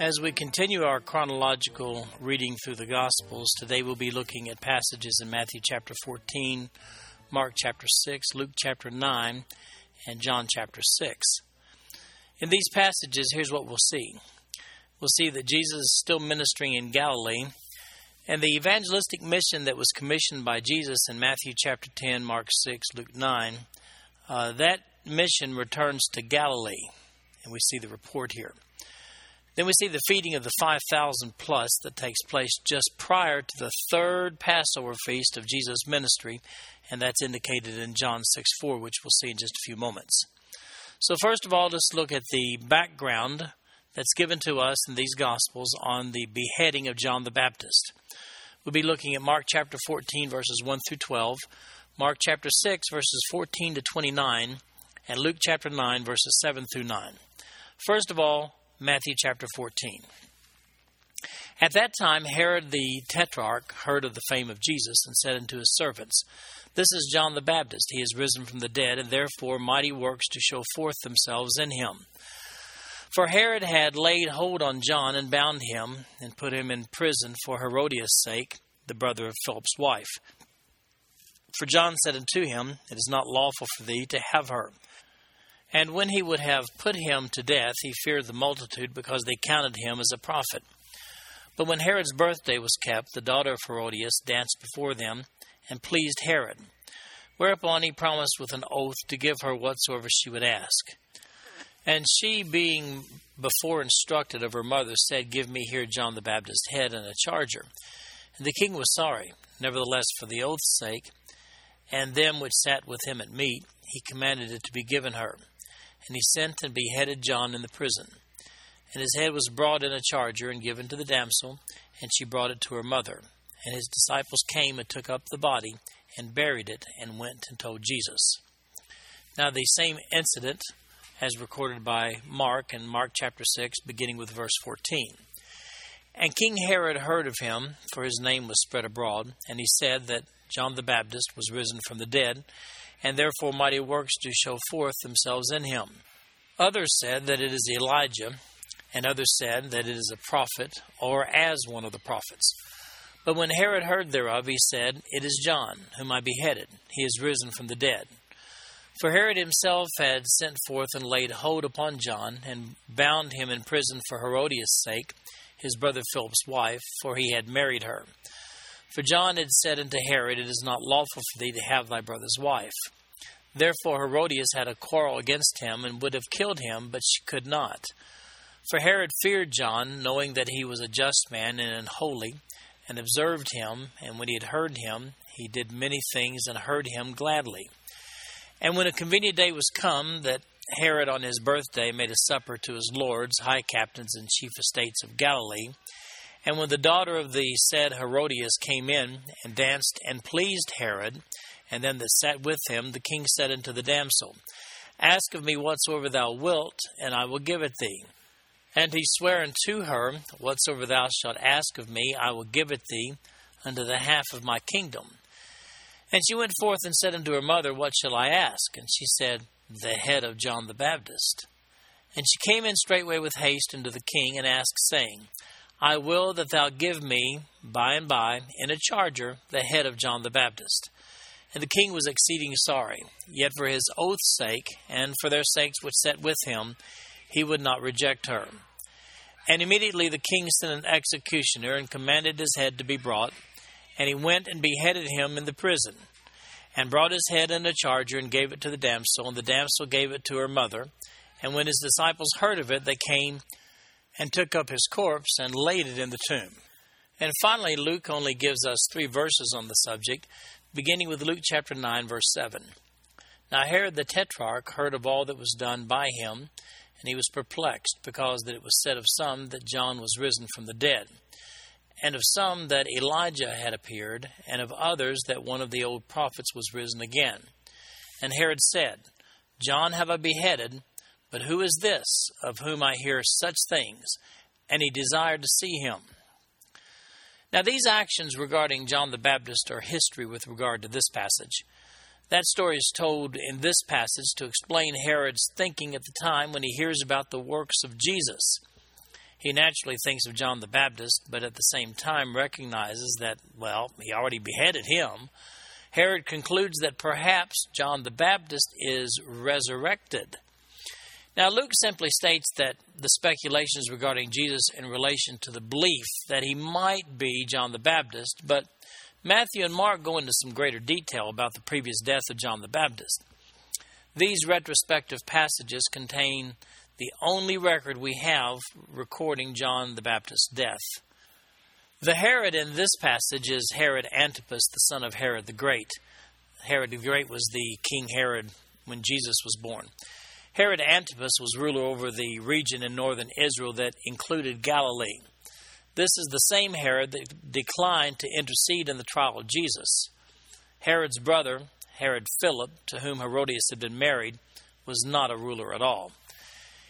As we continue our chronological reading through the Gospels, today we'll be looking at passages in Matthew chapter 14, Mark chapter 6, Luke chapter 9, and John chapter 6. In these passages, here's what we'll see we'll see that Jesus is still ministering in Galilee, and the evangelistic mission that was commissioned by Jesus in Matthew chapter 10, Mark 6, Luke 9, uh, that mission returns to Galilee, and we see the report here. Then we see the feeding of the 5,000 plus that takes place just prior to the third Passover feast of Jesus' ministry, and that's indicated in John 6 4, which we'll see in just a few moments. So, first of all, let's look at the background that's given to us in these Gospels on the beheading of John the Baptist. We'll be looking at Mark chapter 14, verses 1 through 12, Mark chapter 6, verses 14 to 29, and Luke chapter 9, verses 7 through 9. First of all, Matthew chapter 14. At that time, Herod the Tetrarch heard of the fame of Jesus and said unto his servants, This is John the Baptist. He is risen from the dead, and therefore mighty works to show forth themselves in him. For Herod had laid hold on John and bound him and put him in prison for Herodias' sake, the brother of Philip's wife. For John said unto him, It is not lawful for thee to have her. And when he would have put him to death, he feared the multitude because they counted him as a prophet. But when Herod's birthday was kept, the daughter of Herodias danced before them and pleased Herod. Whereupon he promised with an oath to give her whatsoever she would ask. And she, being before instructed of her mother, said, Give me here John the Baptist's head and a charger. And the king was sorry. Nevertheless, for the oath's sake, and them which sat with him at meat, he commanded it to be given her. And he sent and beheaded John in the prison. And his head was brought in a charger and given to the damsel, and she brought it to her mother. And his disciples came and took up the body and buried it and went and told Jesus. Now, the same incident as recorded by Mark in Mark chapter 6, beginning with verse 14. And King Herod heard of him, for his name was spread abroad, and he said that John the Baptist was risen from the dead, and therefore mighty works do show forth themselves in him. Others said that it is Elijah, and others said that it is a prophet, or as one of the prophets. But when Herod heard thereof, he said, It is John, whom I beheaded. He is risen from the dead. For Herod himself had sent forth and laid hold upon John, and bound him in prison for Herodias' sake, his brother Philip's wife, for he had married her. For John had said unto Herod, It is not lawful for thee to have thy brother's wife. Therefore Herodias had a quarrel against him, and would have killed him, but she could not. For Herod feared John, knowing that he was a just man and holy, and observed him, and when he had heard him, he did many things and heard him gladly. And when a convenient day was come, that Herod on his birthday made a supper to his lords, high captains, and chief estates of Galilee, and when the daughter of the said Herodias came in and danced and pleased Herod, and them that sat with him, the king said unto the damsel, Ask of me whatsoever thou wilt, and I will give it thee. And he sware unto her, Whatsoever thou shalt ask of me, I will give it thee unto the half of my kingdom. And she went forth and said unto her mother, What shall I ask? And she said, The head of John the Baptist. And she came in straightway with haste unto the king, and asked, saying, I will that thou give me by and by in a charger the head of John the Baptist. And the king was exceeding sorry, yet for his oath's sake, and for their sakes which sat with him, he would not reject her. And immediately the king sent an executioner and commanded his head to be brought, and he went and beheaded him in the prison, and brought his head in a charger and gave it to the damsel, and the damsel gave it to her mother. And when his disciples heard of it, they came and took up his corpse and laid it in the tomb. And finally, Luke only gives us three verses on the subject, beginning with Luke chapter 9, verse 7. Now Herod the Tetrarch heard of all that was done by him, and he was perplexed, because that it was said of some that John was risen from the dead, and of some that Elijah had appeared, and of others that one of the old prophets was risen again. And Herod said, John have I beheaded, but who is this of whom I hear such things? And he desired to see him. Now, these actions regarding John the Baptist are history with regard to this passage. That story is told in this passage to explain Herod's thinking at the time when he hears about the works of Jesus. He naturally thinks of John the Baptist, but at the same time recognizes that, well, he already beheaded him. Herod concludes that perhaps John the Baptist is resurrected. Now, Luke simply states that the speculations regarding Jesus in relation to the belief that he might be John the Baptist, but Matthew and Mark go into some greater detail about the previous death of John the Baptist. These retrospective passages contain the only record we have recording John the Baptist's death. The Herod in this passage is Herod Antipas, the son of Herod the Great. Herod the Great was the King Herod when Jesus was born. Herod Antipas was ruler over the region in northern Israel that included Galilee. This is the same Herod that declined to intercede in the trial of Jesus. Herod's brother, Herod Philip, to whom Herodias had been married, was not a ruler at all.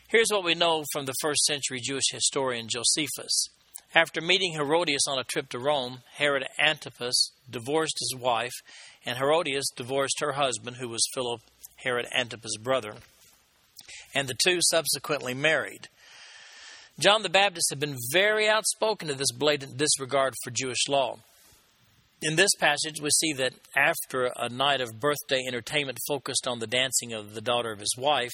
Here's what we know from the first century Jewish historian Josephus. After meeting Herodias on a trip to Rome, Herod Antipas divorced his wife, and Herodias divorced her husband, who was Philip, Herod Antipas' brother and the two subsequently married. John the Baptist had been very outspoken to this blatant disregard for Jewish law. In this passage, we see that after a night of birthday entertainment focused on the dancing of the daughter of his wife,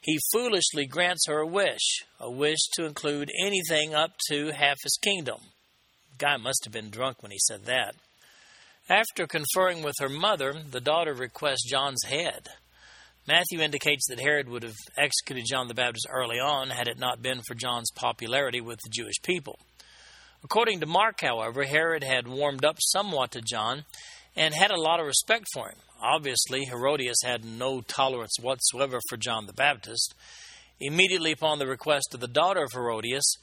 he foolishly grants her a wish, a wish to include anything up to half his kingdom. Guy must have been drunk when he said that. After conferring with her mother, the daughter requests John's head. Matthew indicates that Herod would have executed John the Baptist early on had it not been for John's popularity with the Jewish people. According to Mark, however, Herod had warmed up somewhat to John and had a lot of respect for him. Obviously, Herodias had no tolerance whatsoever for John the Baptist. Immediately upon the request of the daughter of Herodias,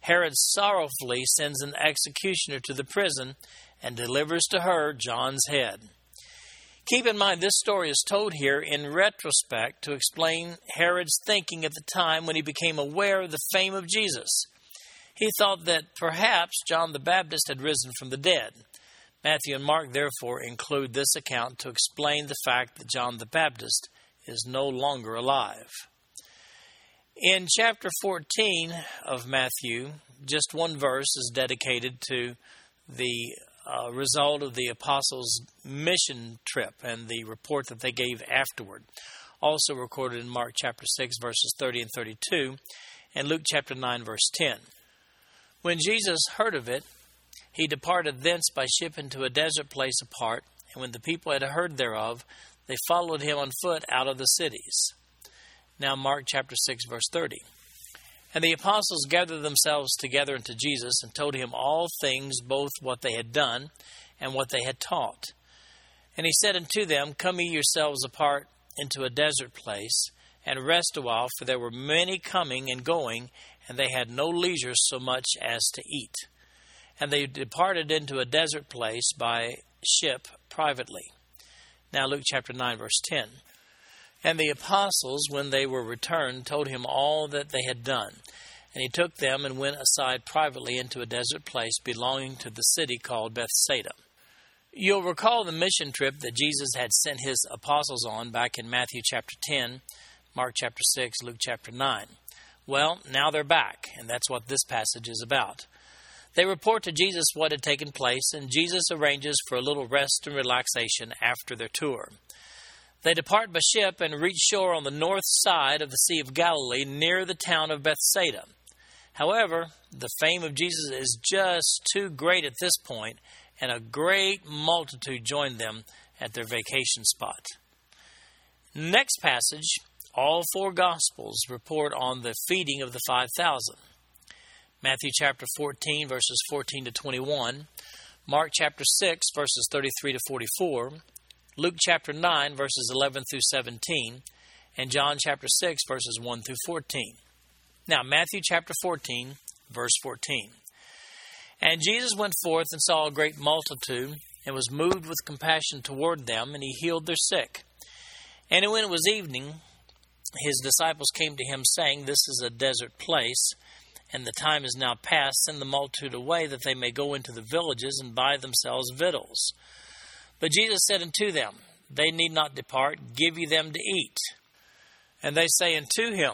Herod sorrowfully sends an executioner to the prison and delivers to her John's head. Keep in mind, this story is told here in retrospect to explain Herod's thinking at the time when he became aware of the fame of Jesus. He thought that perhaps John the Baptist had risen from the dead. Matthew and Mark therefore include this account to explain the fact that John the Baptist is no longer alive. In chapter 14 of Matthew, just one verse is dedicated to the uh, result of the apostles' mission trip and the report that they gave afterward. Also recorded in Mark chapter 6, verses 30 and 32, and Luke chapter 9, verse 10. When Jesus heard of it, he departed thence by ship into a desert place apart, and when the people had heard thereof, they followed him on foot out of the cities. Now, Mark chapter 6, verse 30. And the apostles gathered themselves together unto Jesus and told him all things, both what they had done and what they had taught. And he said unto them, Come ye yourselves apart into a desert place, and rest a while, for there were many coming and going, and they had no leisure so much as to eat. And they departed into a desert place by ship privately. Now, Luke chapter 9, verse 10. And the apostles, when they were returned, told him all that they had done. And he took them and went aside privately into a desert place belonging to the city called Bethsaida. You'll recall the mission trip that Jesus had sent his apostles on back in Matthew chapter 10, Mark chapter 6, Luke chapter 9. Well, now they're back, and that's what this passage is about. They report to Jesus what had taken place, and Jesus arranges for a little rest and relaxation after their tour. They depart by ship and reach shore on the north side of the Sea of Galilee near the town of Bethsaida. However, the fame of Jesus is just too great at this point, and a great multitude join them at their vacation spot. Next passage, all four Gospels report on the feeding of the 5,000. Matthew chapter 14, verses 14 to 21, Mark chapter 6, verses 33 to 44, Luke chapter 9, verses 11 through 17, and John chapter 6, verses 1 through 14. Now, Matthew chapter 14, verse 14. And Jesus went forth and saw a great multitude, and was moved with compassion toward them, and he healed their sick. And when it was evening, his disciples came to him, saying, This is a desert place, and the time is now past. Send the multitude away, that they may go into the villages and buy themselves victuals. But Jesus said unto them, They need not depart, give ye them to eat. And they say unto him,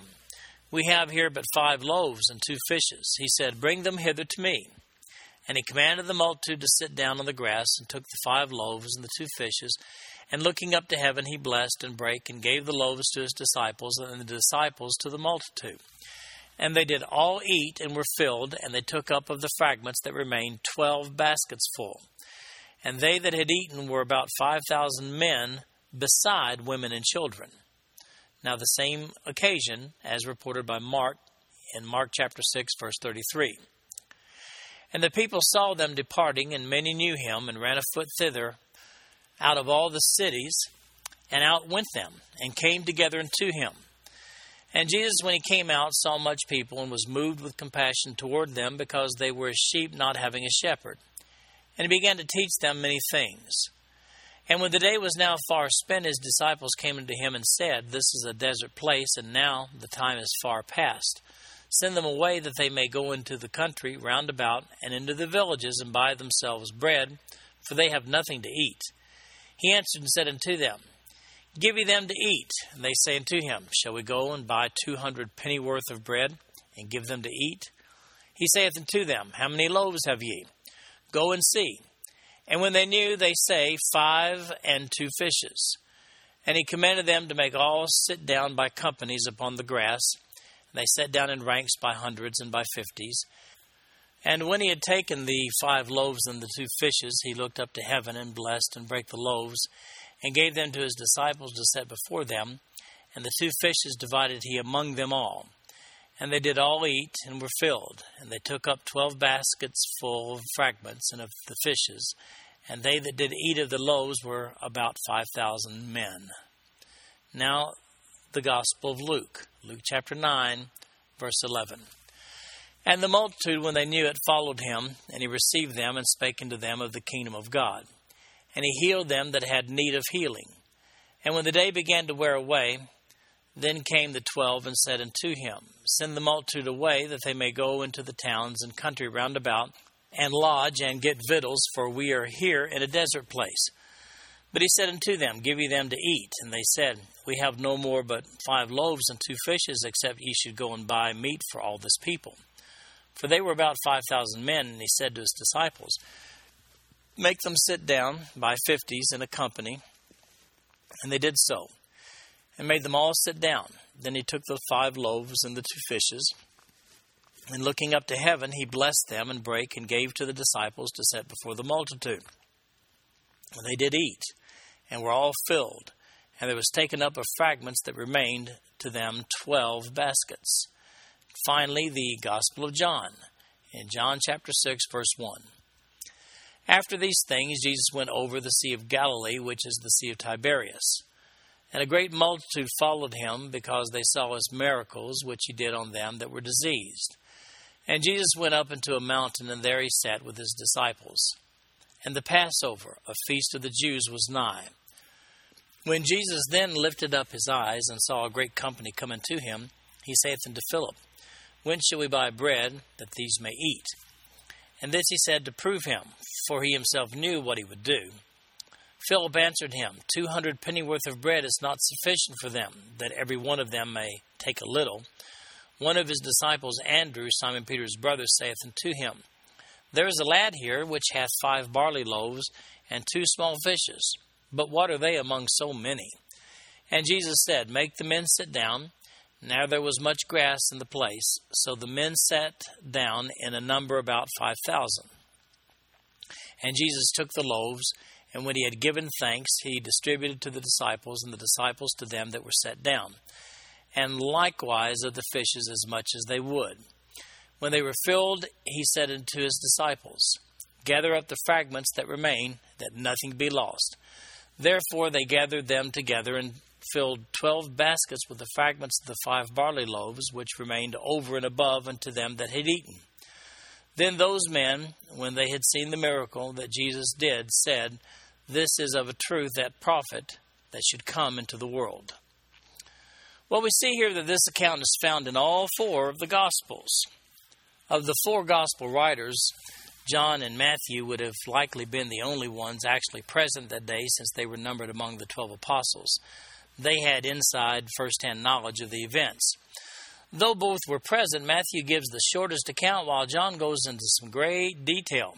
We have here but five loaves and two fishes. He said, Bring them hither to me. And he commanded the multitude to sit down on the grass, and took the five loaves and the two fishes, and looking up to heaven, he blessed and brake, and gave the loaves to his disciples, and the disciples to the multitude. And they did all eat, and were filled, and they took up of the fragments that remained twelve baskets full. And they that had eaten were about five thousand men, beside women and children. Now, the same occasion, as reported by Mark in Mark chapter 6, verse 33. And the people saw them departing, and many knew him, and ran afoot thither out of all the cities, and out went them, and came together unto him. And Jesus, when he came out, saw much people, and was moved with compassion toward them, because they were as sheep not having a shepherd. And he began to teach them many things. And when the day was now far spent, his disciples came unto him and said, This is a desert place, and now the time is far past. Send them away that they may go into the country round about and into the villages and buy themselves bread, for they have nothing to eat. He answered and said unto them, Give ye them to eat. And they say unto him, Shall we go and buy two hundred pennyworth of bread, and give them to eat? He saith unto them, How many loaves have ye? Go and see. And when they knew, they say, Five and two fishes. And he commanded them to make all sit down by companies upon the grass. And they sat down in ranks by hundreds and by fifties. And when he had taken the five loaves and the two fishes, he looked up to heaven and blessed and brake the loaves, and gave them to his disciples to set before them. And the two fishes divided he among them all. And they did all eat and were filled. And they took up twelve baskets full of fragments and of the fishes. And they that did eat of the loaves were about five thousand men. Now, the Gospel of Luke, Luke chapter 9, verse 11. And the multitude, when they knew it, followed him, and he received them and spake unto them of the kingdom of God. And he healed them that had need of healing. And when the day began to wear away, then came the twelve and said unto him, Send the multitude away, that they may go into the towns and country round about, and lodge and get victuals, for we are here in a desert place. But he said unto them, Give ye them to eat. And they said, We have no more but five loaves and two fishes, except ye should go and buy meat for all this people. For they were about five thousand men, and he said to his disciples, Make them sit down by fifties in a company. And they did so, and made them all sit down. Then he took the five loaves and the two fishes, and looking up to heaven, he blessed them and brake and gave to the disciples to set before the multitude. And they did eat, and were all filled, and there was taken up of fragments that remained to them twelve baskets. Finally, the Gospel of John, in John chapter 6, verse 1. After these things, Jesus went over the Sea of Galilee, which is the Sea of Tiberias. And a great multitude followed him, because they saw his miracles, which he did on them that were diseased. And Jesus went up into a mountain, and there he sat with his disciples. And the Passover, a feast of the Jews, was nigh. When Jesus then lifted up his eyes and saw a great company coming to him, he saith unto Philip, when shall we buy bread that these may eat? And this he said to prove him, for he himself knew what he would do. Philip answered him, Two hundred pennyworth of bread is not sufficient for them, that every one of them may take a little. One of his disciples, Andrew, Simon Peter's brother, saith unto him, There is a lad here which hath five barley loaves and two small fishes. But what are they among so many? And Jesus said, Make the men sit down. Now there was much grass in the place, so the men sat down in a number about five thousand. And Jesus took the loaves, and when he had given thanks, he distributed to the disciples, and the disciples to them that were set down, and likewise of the fishes as much as they would. When they were filled, he said unto his disciples, Gather up the fragments that remain, that nothing be lost. Therefore they gathered them together and filled twelve baskets with the fragments of the five barley loaves, which remained over and above unto them that had eaten. Then those men, when they had seen the miracle that Jesus did, said, This is of a truth that prophet that should come into the world. Well, we see here that this account is found in all four of the Gospels. Of the four Gospel writers, John and Matthew would have likely been the only ones actually present that day since they were numbered among the twelve apostles. They had inside first hand knowledge of the events. Though both were present, Matthew gives the shortest account while John goes into some great detail.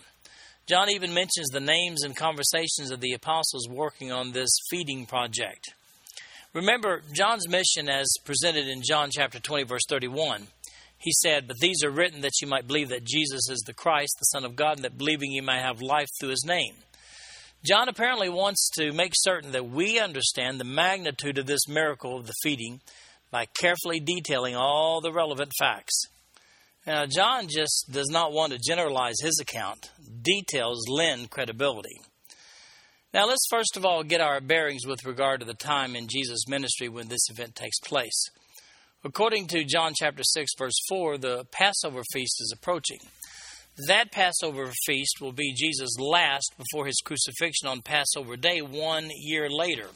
John even mentions the names and conversations of the apostles working on this feeding project. Remember John's mission as presented in John chapter 20 verse 31 he said, But these are written that you might believe that Jesus is the Christ, the Son of God, and that believing you may have life through his name. John apparently wants to make certain that we understand the magnitude of this miracle of the feeding by carefully detailing all the relevant facts. Now, John just does not want to generalize his account. Details lend credibility. Now, let's first of all get our bearings with regard to the time in Jesus' ministry when this event takes place. According to John chapter 6, verse 4, the Passover feast is approaching. That Passover feast will be Jesus' last before his crucifixion on Passover Day one year later.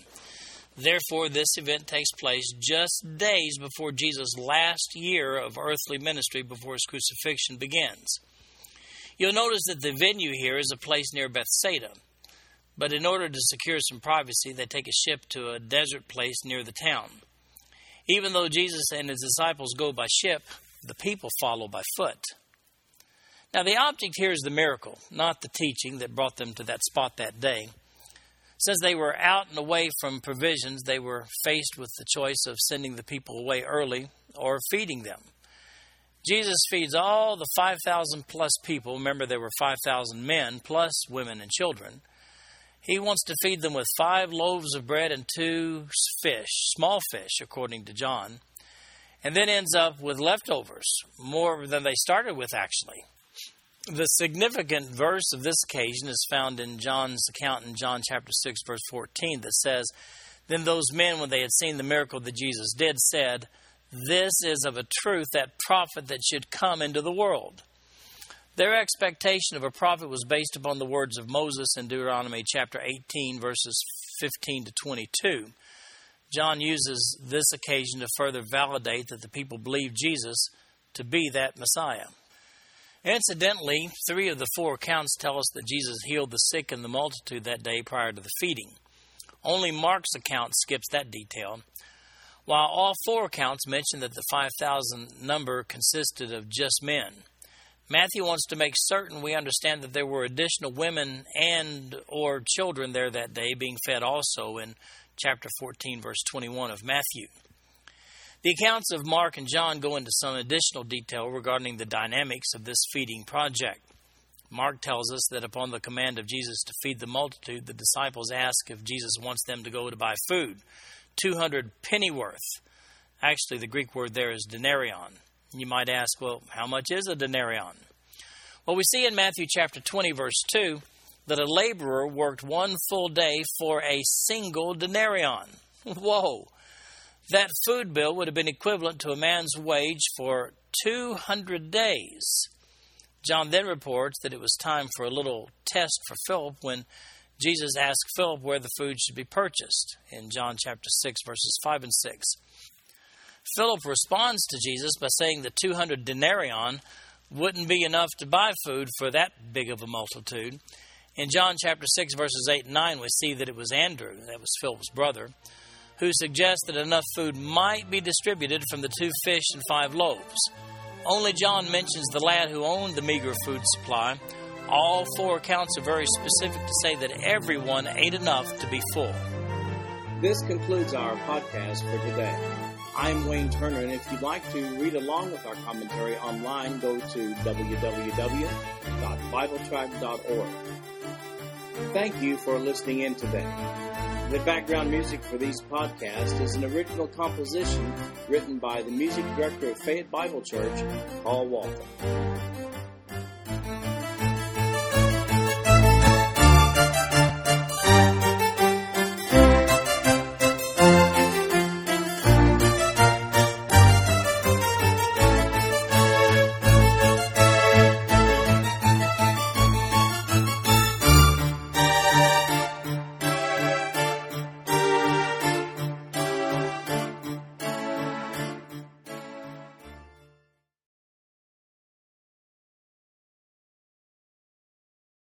Therefore, this event takes place just days before Jesus' last year of earthly ministry before his crucifixion begins. You'll notice that the venue here is a place near Bethsaida. But in order to secure some privacy, they take a ship to a desert place near the town. Even though Jesus and his disciples go by ship, the people follow by foot. Now, the object here is the miracle, not the teaching that brought them to that spot that day. Since they were out and away from provisions, they were faced with the choice of sending the people away early or feeding them. Jesus feeds all the 5,000 plus people. Remember, there were 5,000 men plus women and children. He wants to feed them with five loaves of bread and two fish, small fish, according to John, and then ends up with leftovers, more than they started with, actually. The significant verse of this occasion is found in John's account in John chapter 6, verse 14, that says, Then those men, when they had seen the miracle that Jesus did, said, This is of a truth that prophet that should come into the world. Their expectation of a prophet was based upon the words of Moses in Deuteronomy chapter 18, verses 15 to 22. John uses this occasion to further validate that the people believed Jesus to be that Messiah. Incidentally, three of the four accounts tell us that Jesus healed the sick and the multitude that day prior to the feeding. Only Mark's account skips that detail, while all four accounts mention that the 5,000 number consisted of just men. Matthew wants to make certain we understand that there were additional women and or children there that day being fed also in chapter 14 verse 21 of Matthew. The accounts of Mark and John go into some additional detail regarding the dynamics of this feeding project. Mark tells us that upon the command of Jesus to feed the multitude, the disciples ask if Jesus wants them to go to buy food. 200 pennyworth. Actually, the Greek word there is denarion. You might ask, well, how much is a denarion? Well, we see in Matthew chapter 20, verse 2, that a laborer worked one full day for a single denarion. Whoa! That food bill would have been equivalent to a man's wage for 200 days. John then reports that it was time for a little test for Philip when Jesus asked Philip where the food should be purchased in John chapter 6, verses 5 and 6. Philip responds to Jesus by saying the 200 denarion wouldn't be enough to buy food for that big of a multitude. In John chapter 6, verses 8 and 9, we see that it was Andrew, that was Philip's brother, who suggests that enough food might be distributed from the two fish and five loaves. Only John mentions the lad who owned the meager food supply. All four accounts are very specific to say that everyone ate enough to be full. This concludes our podcast for today. I'm Wayne Turner, and if you'd like to read along with our commentary online, go to www.bibletrack.org. Thank you for listening in today. The background music for these podcasts is an original composition written by the music director of Fayette Bible Church, Paul Walton.